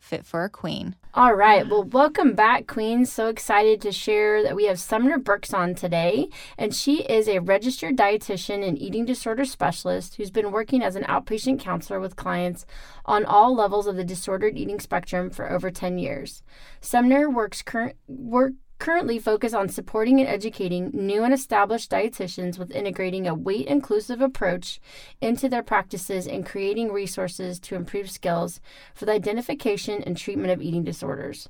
Fit for a Queen. All right. Well, welcome back, Queens. So excited to share that we have Sumner Brooks on today. And she is a registered dietitian and eating disorder specialist who's been working as an outpatient counselor with clients on all levels of the disordered eating spectrum for over 10 years. Sumner works current work currently focus on supporting and educating new and established dietitians with integrating a weight inclusive approach into their practices and creating resources to improve skills for the identification and treatment of eating disorders.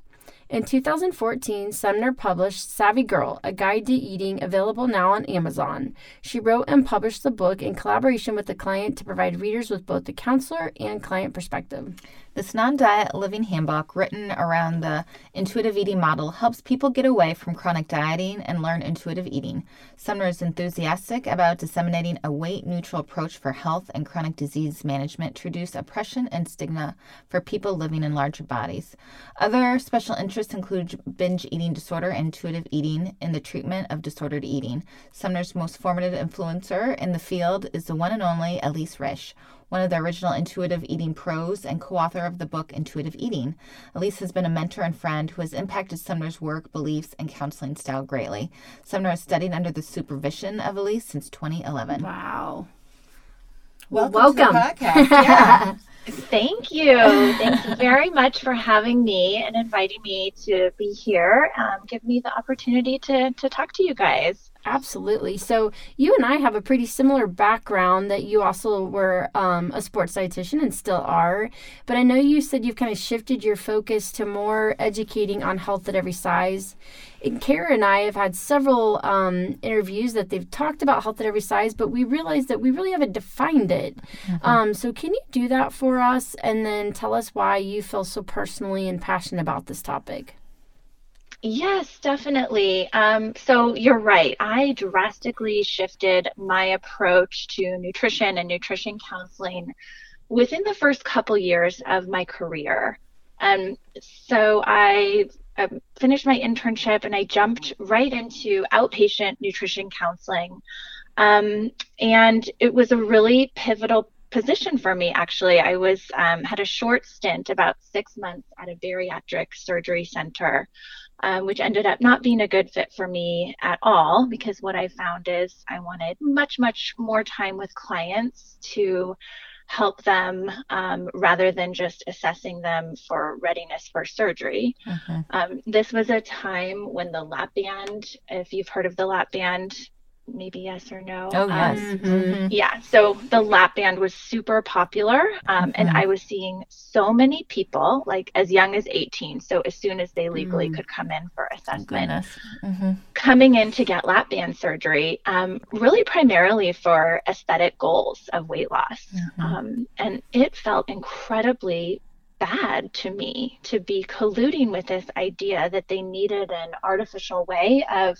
In 2014, Sumner published Savvy Girl, a guide to eating, available now on Amazon. She wrote and published the book in collaboration with the client to provide readers with both the counselor and client perspective. This non diet living handbook, written around the intuitive eating model, helps people get away from chronic dieting and learn intuitive eating. Sumner is enthusiastic about disseminating a weight neutral approach for health and chronic disease management to reduce oppression and stigma for people living in larger bodies. Other special interests include binge eating disorder and intuitive eating in the treatment of disordered eating. Sumner's most formative influencer in the field is the one and only Elyse Resch one of the original intuitive eating pros and co author of the book Intuitive Eating. Elyse has been a mentor and friend who has impacted Sumner's work, beliefs, and counseling style greatly. Sumner has studied under the supervision of Elyse since 2011. Wow. Welcome, welcome. to the podcast. Yeah. Thank you. Thank you very much for having me and inviting me to be here. Um, give me the opportunity to, to talk to you guys. Absolutely. So you and I have a pretty similar background that you also were um, a sports dietitian and still are. But I know you said you've kind of shifted your focus to more educating on health at every size. And Kara and I have had several um, interviews that they've talked about health at every size, but we realized that we really haven't defined it. Mm-hmm. Um, so can you do that for us and then tell us why you feel so personally and passionate about this topic? Yes, definitely. Um, so you're right. I drastically shifted my approach to nutrition and nutrition counseling within the first couple years of my career. Um, so I um, finished my internship and I jumped right into outpatient nutrition counseling. Um, and it was a really pivotal position for me actually i was um, had a short stint about six months at a bariatric surgery center um, which ended up not being a good fit for me at all because what I found is I wanted much, much more time with clients to help them um, rather than just assessing them for readiness for surgery. Mm-hmm. Um, this was a time when the lap band, if you've heard of the lap band, maybe yes or no. Oh, yes. Um, mm-hmm. Yeah. So the lap band was super popular. Um, mm-hmm. And I was seeing so many people, like as young as 18. So as soon as they legally mm. could come in for assessment, mm-hmm. coming in to get lap band surgery, um, really primarily for aesthetic goals of weight loss. Mm-hmm. Um, and it felt incredibly bad to me to be colluding with this idea that they needed an artificial way of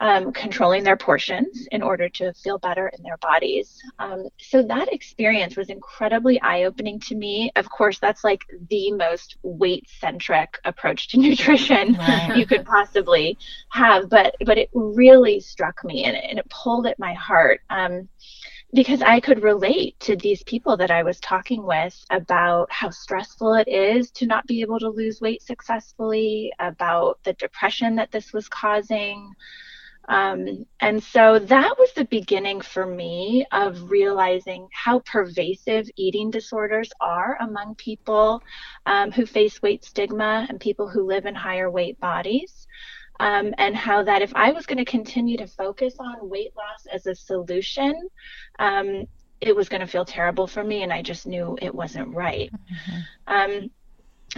um, controlling their portions in order to feel better in their bodies. Um, so that experience was incredibly eye opening to me. Of course, that's like the most weight centric approach to nutrition you could possibly have, but but it really struck me and it, and it pulled at my heart. Um, because I could relate to these people that I was talking with about how stressful it is to not be able to lose weight successfully, about the depression that this was causing, um, and so that was the beginning for me of realizing how pervasive eating disorders are among people um, who face weight stigma and people who live in higher weight bodies. Um, and how that if I was going to continue to focus on weight loss as a solution, um, it was going to feel terrible for me and I just knew it wasn't right. Mm-hmm.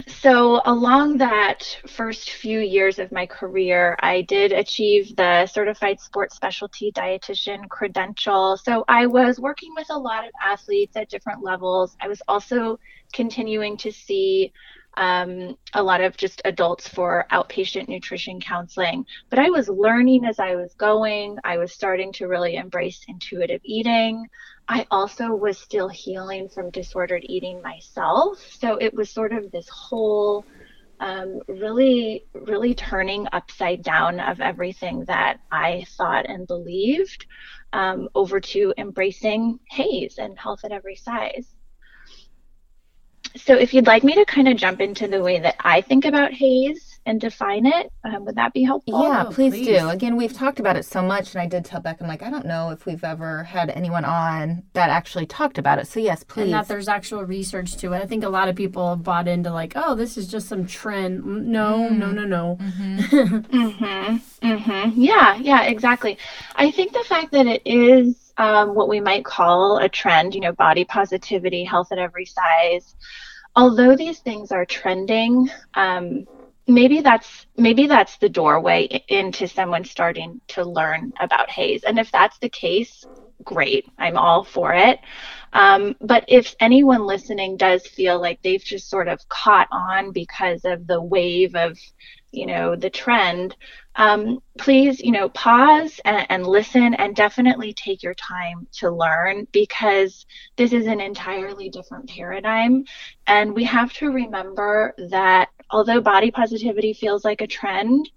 So along that first few years of my career, I did achieve the certified sports specialty dietitian credential. So I was working with a lot of athletes at different levels. I was also continuing to see um, a lot of just adults for outpatient nutrition counseling. But I was learning as I was going. I was starting to really embrace intuitive eating. I also was still healing from disordered eating myself. So it was sort of this whole um, really, really turning upside down of everything that I thought and believed um, over to embracing HAES and health at every size so if you'd like me to kind of jump into the way that I think about HAES and define it, um, would that be helpful? Yeah, oh, please, please, do. Again, we've talked about it so much, and I did tell Beck, I'm like, I don't know if we've ever had anyone on that actually talked about it. So yes, please. And that there's actual research to it. I think a lot of people have bought into like, oh, this is just some trend. No, mm. no, no, no. Mm-hmm. mm-hmm. Mm-hmm. Yeah, yeah, exactly. I think the fact that it is um, what we might call a trend, you know, body positivity, health at every size. Although these things are trending, um, maybe that's maybe that's the doorway into someone starting to learn about HAES. And if that's the case, great. I'm all for it. Um, but if anyone listening does feel like they've just sort of caught on because of the wave of, you know, the trend, um, please, you know, pause and, and, listen and definitely take your time to learn because this is an entirely different paradigm. And we have to remember that although body positivity feels like a trend,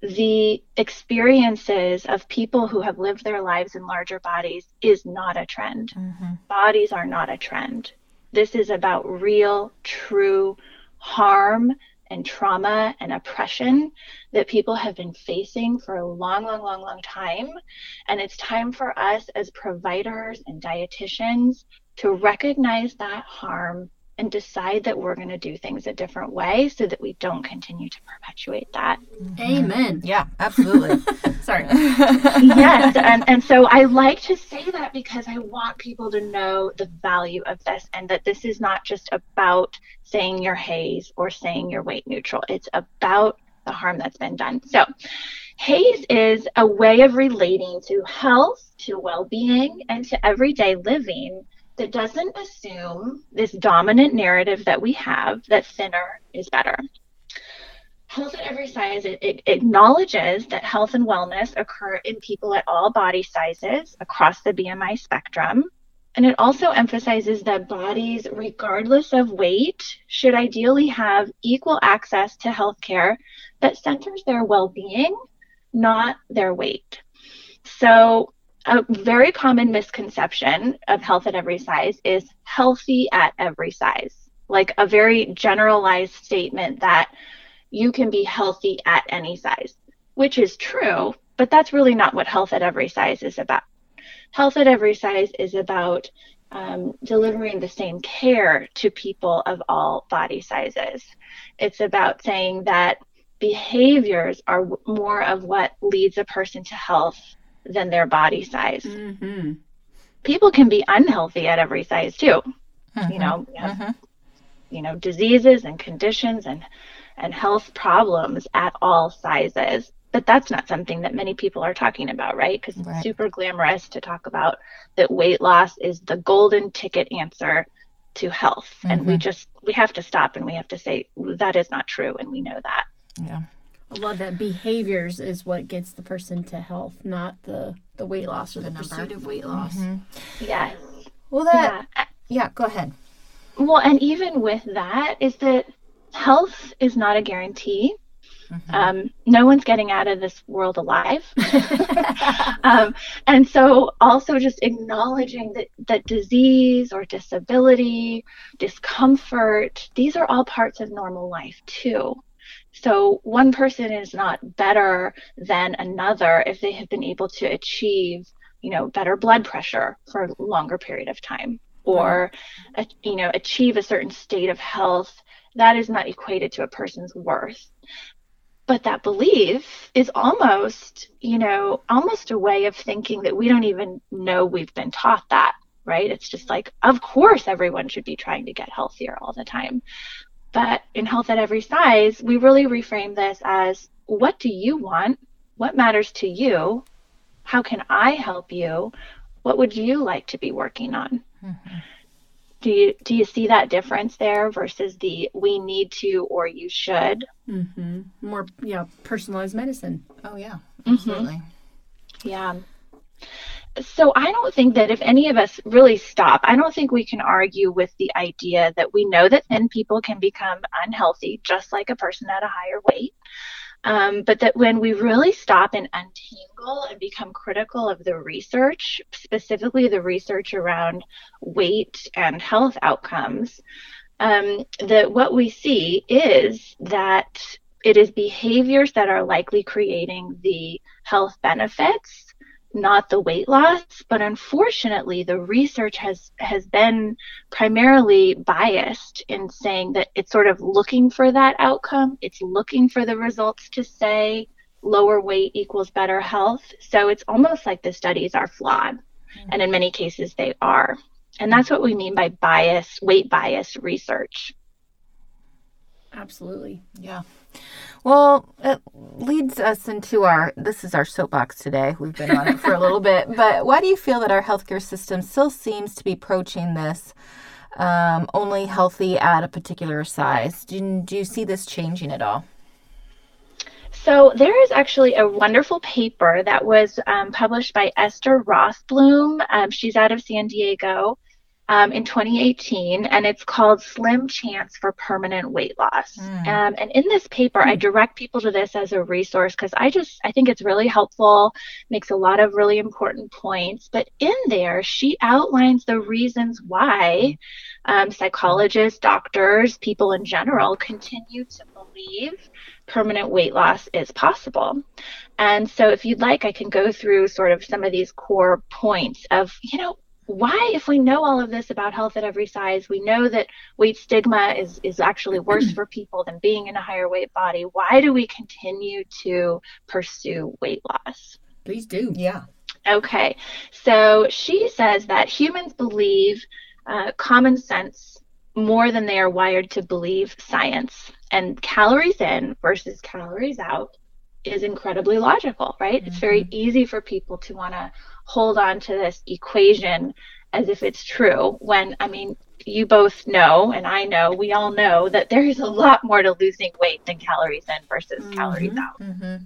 the experiences of people who have lived their lives in larger bodies is not a trend. Mm-hmm. Bodies are not a trend. This is about real, true harm and trauma and oppression that people have been facing for a long, long, long, long time. And it's time for us as providers and dietitians to recognize that harm and decide that we're going to do things a different way so that we don't continue to perpetuate that. Amen. Mm-hmm. Yeah, absolutely. Sorry. yes. And, and so I like to say that because I want people to know the value of this and that this is not just about saying you're HAES or saying you're weight neutral. It's about the harm that's been done. So, HAES is a way of relating to health, to well being, and to everyday living that doesn't assume this dominant narrative that we have that thinner is better. Health at every size, it, it, acknowledges that health and wellness occur in people at all body sizes across the BMI spectrum. And it also emphasizes that bodies, regardless of weight, should ideally have equal access to health care that centers their well being, not their weight. So, a very common misconception of health at every size is healthy at every size, like a very generalized statement that you can be healthy at any size, which is true, but that's really not what health at every size is about. Health at every size is about um, delivering the same care to people of all body sizes. It's about saying that behaviors are more of what leads a person to health than their body size. Mm-hmm. People can be unhealthy at every size too. Mm-hmm. You know, have, mm-hmm. you know, diseases and conditions and and health problems at all sizes. But that's not something that many people are talking about, right? Because right. it's super glamorous to talk about that weight loss is the golden ticket answer to health. And we mm-hmm. just we have to stop and we have to say that is not true and we know that. Yeah. I love that behaviors is what gets the person to health, not the the weight loss or the, the pursuit of weight loss. Mm-hmm. Yes. Well, that yeah. yeah. Go ahead. Well, and even with that, is that health is not a guarantee. Mm-hmm. Um, no one's getting out of this world alive. um, and so also just acknowledging that, that disease or disability, discomfort, these are all parts of normal life too. So one person is not better than another if they have been able to achieve, you know, better blood pressure for a longer period of time or you know achieve a certain state of health that is not equated to a person's worth but that belief is almost you know almost a way of thinking that we don't even know we've been taught that right? It's just like, of course, everyone should be trying to get healthier all the time. But in Health at Every Size, we really reframe this as what do you want? What matters to you? How can I help you? What would you like to be working on? Mm-hmm. Do you do you see that difference there versus the we need to or you should? Mm-hmm. More yeah, personalized medicine. Oh yeah, mm-hmm. absolutely. Mm-hmm. Yeah. So I don't think that if any of us really stop, I don't think we can argue with the idea that we know that thin people can become unhealthy just like a person at a higher weight. Um, but that when we really stop and untangle and become critical of the research, specifically the research around weight and health outcomes, um, that what we see is that it is behaviors that are likely creating the health benefits not the weight loss but unfortunately the research has has been primarily biased in saying that it's sort of looking for that outcome. It's looking for the results to say lower weight equals better health. So it's almost like the studies are flawed mm-hmm. and in many cases they are. And that's what we mean by bias weight bias research. Absolutely. Yeah well, it leads us into our this is our soapbox today. We've been on it for a little bit, but why do you feel that our healthcare system still seems to be approaching this um, only healthy at a particular size? Do you, do you see this changing at all? So there is actually a wonderful paper that was um, published by Esther Rothblum. Um, she's out of San Diego um, in 2018, and it's called Slim Chance for Permanent Weight Loss. Mm. Um, and in this paper, mm. I hmm. direct people to this as a resource because I just I think it's really helpful, makes a lot of really important points. But in there, she outlines the reasons why um, psychologists, doctors, people in general continue to believe permanent weight loss is possible. And so, if you'd like, I can go through sort of some of these core points of, you know, why, if we know all of this about health at every size, we know that weight stigma is, is actually worse for people than being in a higher weight body, why do we continue to pursue weight loss? Please do. Yeah. Okay. So she says that humans believe uh, common sense more than they are wired to believe science. And calories in versus calories out is incredibly logical, right? Mm-hmm. It's very mm-hmm. easy for people to want to hold on to this equation as if it's true when I mean you both know and I know we all know that there is a lot more to losing weight than calories in versus mm-hmm, calories out. Mm-hmm.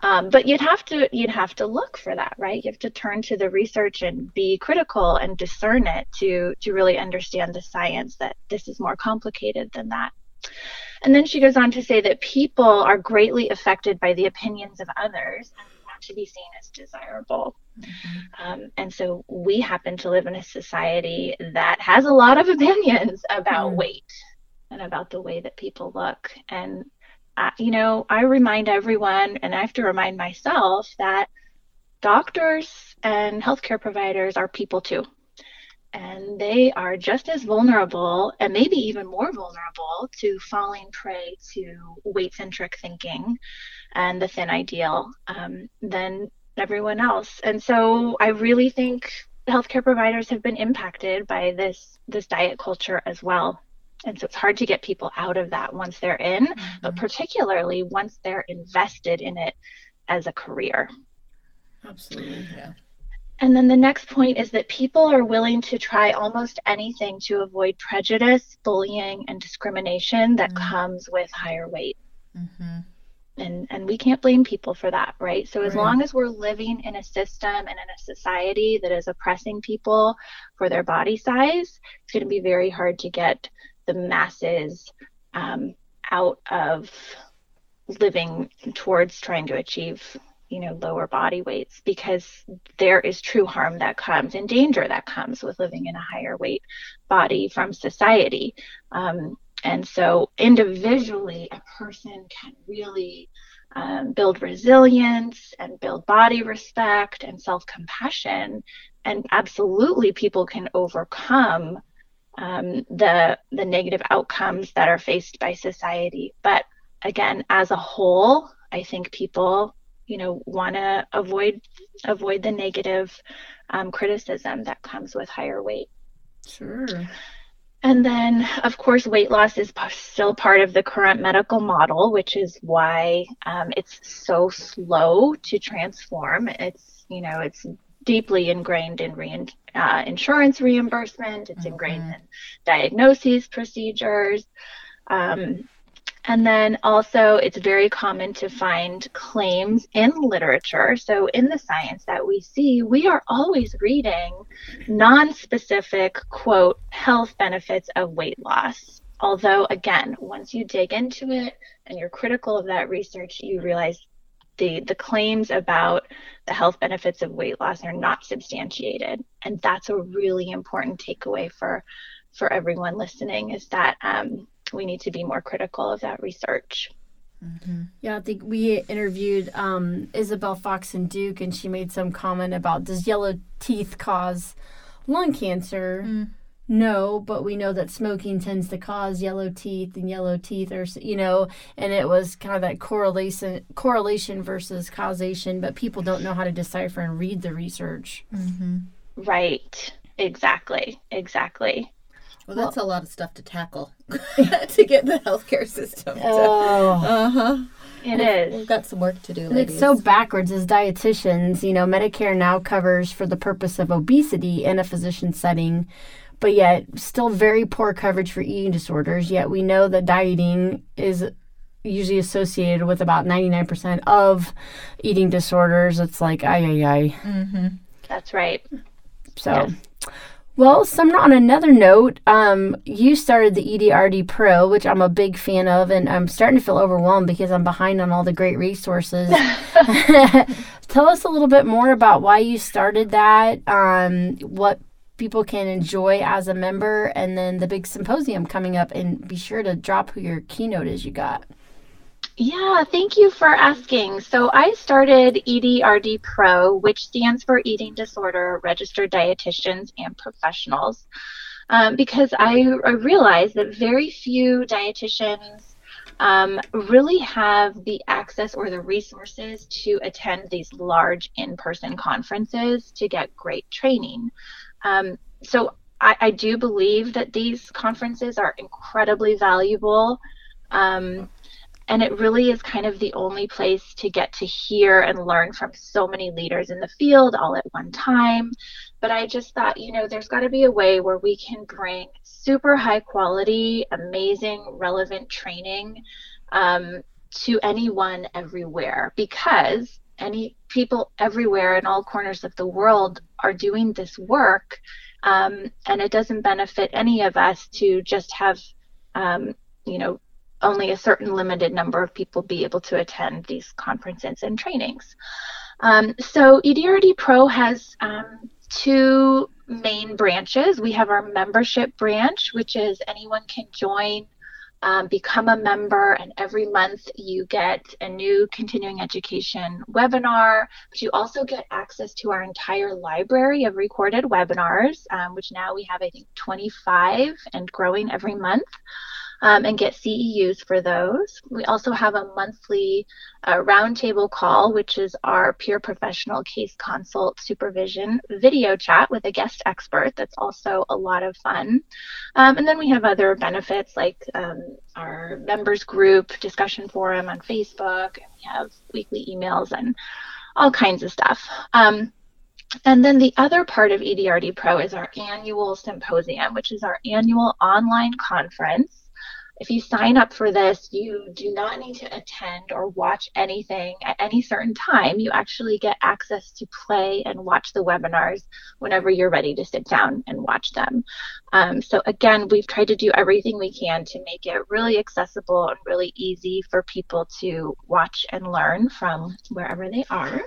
Um, but you'd have to you'd have to look for that, right? You have to turn to the research and be critical and discern it to to really understand the science that this is more complicated than that. And then she goes on to say that people are greatly affected by the opinions of others and want to be seen as desirable. Mm-hmm. Um, and so we happen to live in a society that has a lot of opinions about mm-hmm. weight and about the way that people look. And, uh, you know, I remind everyone, and I have to remind myself that doctors and healthcare providers are people too. And they are just as vulnerable and maybe even more vulnerable to falling prey to weight centric thinking and the thin ideal um, than everyone else. And so I really think healthcare providers have been impacted by this this diet culture as well. And so it's hard to get people out of that once they're in, mm-hmm. but particularly once they're invested in it as a career. Absolutely. Yeah. And then the next point is that people are willing to try almost anything to avoid prejudice, bullying, and discrimination that mm-hmm. comes with higher weight. Mm-hmm and and we can't blame people for that right so as right. long as we're living in a system and in a society that is oppressing people for their body size it's going to be very hard to get the masses um, out of living towards trying to achieve you know lower body weights because there is true harm that comes and danger that comes with living in a higher weight body from society um, and so individually, a person can really um, build resilience and build body respect and self compassion. And absolutely, people can overcome um, the, the negative outcomes that are faced by society. But again, as a whole, I think people you know want to avoid avoid the negative um, criticism that comes with higher weight. Sure. And then, of course, weight loss is still part of the current medical model, which is why um, it's so slow to transform. It's, you know, it's deeply ingrained in re- uh, insurance reimbursement, it's mm-hmm. ingrained in diagnoses procedures. Um, and then also, it's very common to find claims in literature. So, in the science that we see, we are always reading non specific, quote, health benefits of weight loss. Although, again, once you dig into it and you're critical of that research, you realize the, the claims about the health benefits of weight loss are not substantiated. And that's a really important takeaway for, for everyone listening is that um, we need to be more critical of that research. Mm-hmm. Yeah, I think we interviewed um, Isabel Fox and Duke, and she made some comment about does yellow teeth cause lung cancer? Mm. No, but we know that smoking tends to cause yellow teeth, and yellow teeth are, you know, and it was kind of that correlation, correlation versus causation. But people don't know how to decipher and read the research. Mm-hmm. Right. Exactly. Exactly. Well, that's well, a lot of stuff to tackle to get the healthcare system. To, oh, uh huh. It is. We've got some work to do. Ladies. It's so backwards as dietitians. You know, Medicare now covers for the purpose of obesity in a physician setting, but yet still very poor coverage for eating disorders. Yet we know that dieting is usually associated with about 99% of eating disorders. It's like, ay, ay, ay. Mm-hmm. That's right. So. Yes. Well, Sumner, on another note, um, you started the EDRD Pro, which I'm a big fan of, and I'm starting to feel overwhelmed because I'm behind on all the great resources. Tell us a little bit more about why you started that, um, what people can enjoy as a member, and then the big symposium coming up. And be sure to drop who your keynote is you got. Yeah, thank you for asking. So I started EDRD Pro, which stands for Eating Disorder Registered Dietitians and Professionals, um, because I, I realized that very few dietitians um, really have the access or the resources to attend these large in person conferences to get great training. Um, so I, I, do believe that these conferences are incredibly valuable. Um, and it really is kind of the only place to get to hear and learn from so many leaders in the field all at one time. But I just thought, you know, there's got to be a way where we can bring super high quality, amazing, relevant training um, to anyone everywhere because any people everywhere in all corners of the world are doing this work. Um, and it doesn't benefit any of us to just have, um, you know, only a certain limited number of people be able to attend these conferences and trainings. Um, so EDRD Pro has um, two main branches. We have our membership branch, which is anyone can join, um, become a member, and every month you get a new continuing education webinar. But you also get access to our entire library of recorded webinars, um, which now we have, I think, 25 and growing every month um, and get CEUs for those. We also have a monthly uh, roundtable call, which is our peer professional case consult supervision video chat with a guest expert. That's also a lot of fun. Um, and then we have other benefits like um, our members group discussion forum on Facebook. We have weekly emails and all kinds of stuff. Um, and then the other part of EDRD Pro is our annual symposium, which is our annual online conference if you sign up for this, you do not need to attend or watch anything at any certain time. You actually get access to play and watch the webinars whenever you're ready to sit down and watch them. Um, so, again, we've tried to do everything we can to make it really accessible and really easy for people to watch and learn from wherever they are.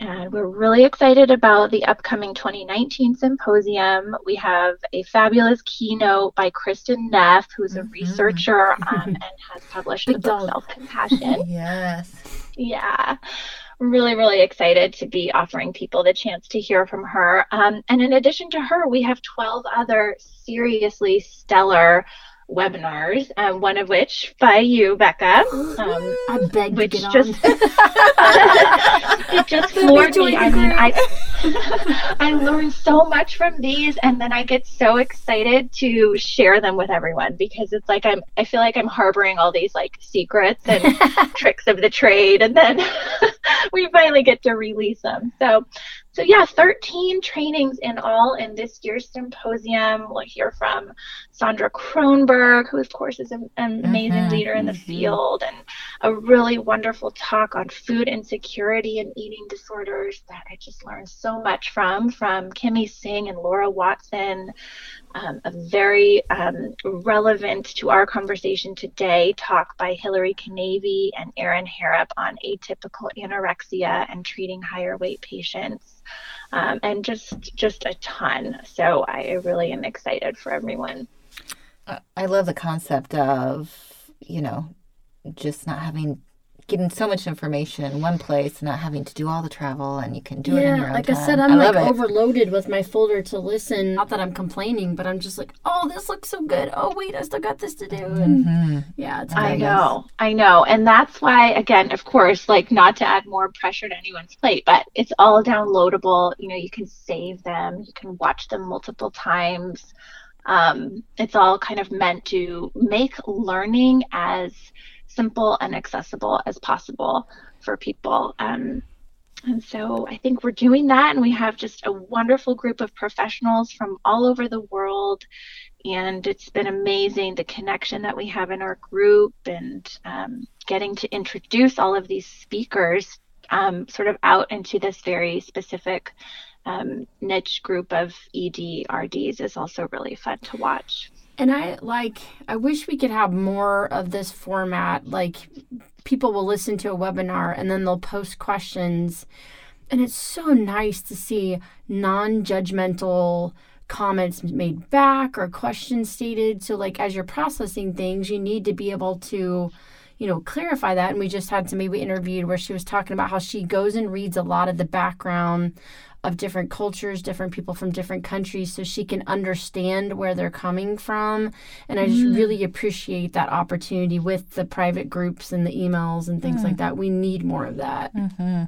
And we're really excited about the upcoming 2019 symposium. We have a fabulous keynote by Kristin Neff, who's a mm-hmm. researcher um, and has published the book Self Compassion. yes. Yeah. Really, really excited to be offering people the chance to hear from her. Um, and in addition to her, we have 12 other seriously stellar webinars, um, one of which by you, Becca. Um, I beg which to get just it just floored me. I mean, I I learned so much from these, and then I get so excited to share them with everyone because it's like I'm I feel like I'm harboring all these like secrets and tricks of the trade, and then we finally get to release them. So so yeah, 13 trainings in all in this year's symposium. We'll hear from Sondra Kronberg, who of course is an, amazing mm-hmm, leader in the mm-hmm. field, and a really wonderful talk on food insecurity and eating disorders that I just learned so much from, from Kimmy Singh and Laura Watson. Um, a very um, relevant to our conversation today talk by Hilary Kinavey and Erin Harrop on atypical anorexia and treating higher weight patients um, and just just a ton. So I really am excited for everyone. I love the concept of you know just not having getting so much information in one place, and not having to do all the travel, and you can do yeah, it in your own like time. I said, I'm I like overloaded with my folder to listen. Not that I'm complaining, but I'm just like, oh, this looks so good. Oh, wait, I still got this to do. And mm-hmm. yeah, it's I know, I know, and that's why, again, of course, like not to add more pressure to anyone's plate, but it's all downloadable. You know, you can save them, you can watch them multiple times. Um, it's all kind of meant to make learning as simple and accessible as possible for people. Um, and so I think we're doing that, and we have just a wonderful group of professionals from all over the world. And it's been amazing the connection that we have in our group and um, getting to introduce all of these speakers um, sort of out into this very specific um, niche group of ED RDs is also really fun to watch. And I like, I wish we could have more of this format. Like, people will listen to a webinar and then they'll post questions. And it's so nice to see non judgmental comments made back or questions stated. So, like, as you're processing things, you need to be able to you know, clarify that. And we just had somebody we interviewed where she was talking about how she goes and reads a lot of the background of different cultures, different people from different countries, so she can understand where they're coming from. And I just mm. really appreciate that opportunity with the private groups and the emails and things mm. like that. We need more of that. Mm-hmm.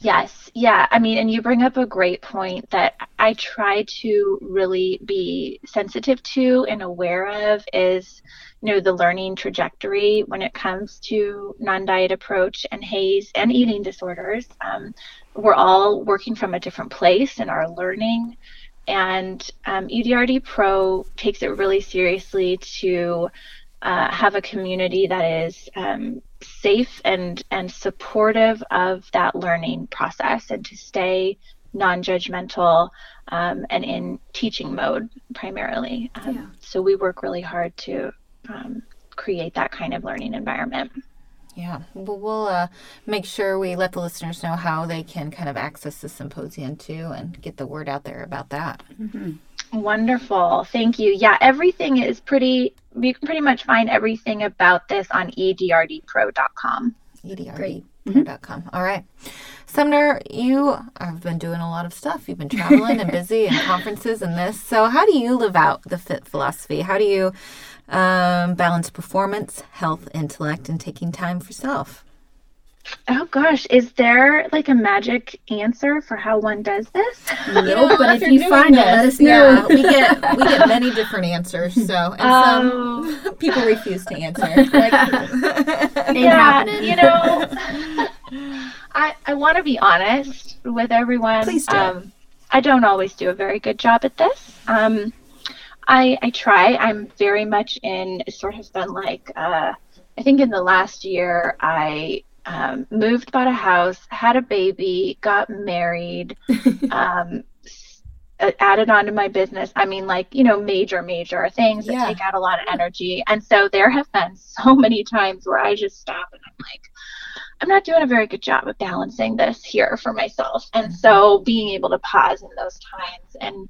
Yes, yeah. I mean, and you bring up a great point that I try to really be sensitive to and aware of is, you know, the learning trajectory when it comes to non-diet approach and HAES and eating disorders. Um, we're all working from a different place in our learning. And um, EDRD Pro takes it really seriously to uh, have a community that is um, safe and, and supportive of that learning process and to stay non judgmental um, and in teaching mode primarily. Um, yeah. So we work really hard to um, create that kind of learning environment. Yeah, well, we'll uh, make sure we let the listeners know how they can kind of access the symposium too and get the word out there about that. Mm-hmm. Wonderful. Thank you. Yeah, everything is pretty, you can pretty much find everything about this on edrdpro.com. edrdpro.com. All right. Sumner, you have been doing a lot of stuff. You've been traveling and busy and conferences and this. So, how do you live out the fit philosophy? How do you um, balance performance, health, intellect, and taking time for self. Oh gosh, is there like a magic answer for how one does this? No, but if, if you find this, it, let us know. Yeah, we get we get many different answers. So and um, some people refuse to answer. Like, yeah, you know, I I want to be honest with everyone. Please do. Um, I don't always do a very good job at this. Um, I, I try. I'm very much in sort of been like, uh, I think in the last year, I um, moved, bought a house, had a baby, got married, um, added on to my business. I mean, like, you know, major, major things that yeah. take out a lot of energy. And so there have been so many times where I just stop and I'm like, I'm not doing a very good job of balancing this here for myself. And mm-hmm. so being able to pause in those times and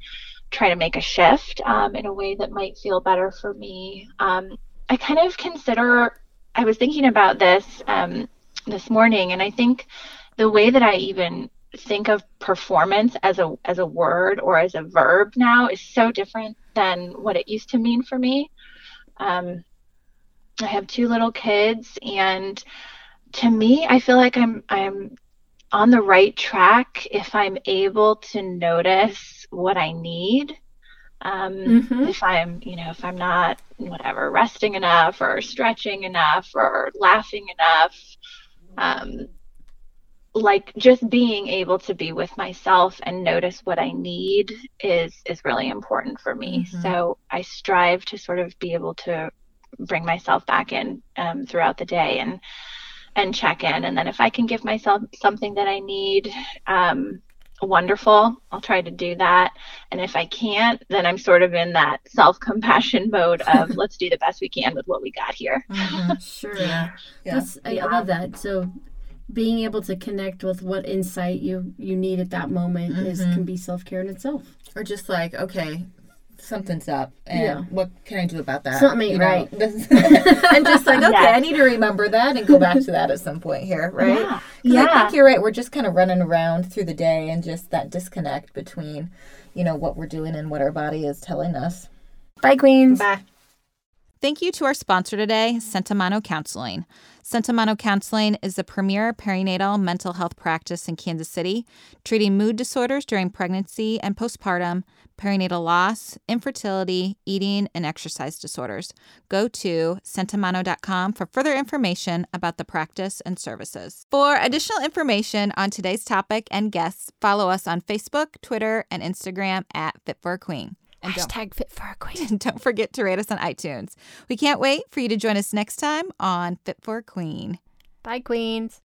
try to make a shift um, in a way that might feel better for me. Um, I kind of consider, I was thinking about this um, this morning, and I think the way that I even think of performance as a as a word or as a verb now is so different than what it used to mean for me. Um, I have two little kids, and to me, I feel like I'm I'm on the right track if I'm able to notice what I need. Um, mm-hmm. If I'm, you know, if I'm not, whatever, resting enough or stretching enough or laughing enough, um, like just being able to be with myself and notice what I need is is really important for me. Mm-hmm. So I strive to sort of be able to bring myself back in um, throughout the day and and check in. And then if I can give myself something that I need, um, wonderful. I'll try to do that. And if I can't, then I'm sort of in that self compassion mode of let's do the best we can with what we got here. Mm-hmm. Sure. yeah. That's, I, yeah. I love that. So being able to connect with what insight you you need at that moment mm-hmm. is can be self care in itself. Or just like, okay, something's up and yeah. what can I do about that? Something ain't right. and just like, okay, I need to remember that and go back to that at some point here, right? Yeah. yeah. I think you're right. We're just kind of running around through the day and just that disconnect between, you know, what we're doing and what our body is telling us. Bye, Queens. Bye. Thank you to our sponsor today, Sentimano Counseling. Sentimano Counseling is the premier perinatal mental health practice in Kansas City, treating mood disorders during pregnancy and postpartum, perinatal loss, infertility, eating, and exercise disorders. Go to sentimano.com for further information about the practice and services. For additional information on today's topic and guests, follow us on Facebook, Twitter, and Instagram at Fit for a Queen. And Hashtag fit for a queen. Don't forget to rate us on iTunes. We can't wait for you to join us next time on Fit for a Queen. Bye, Queens.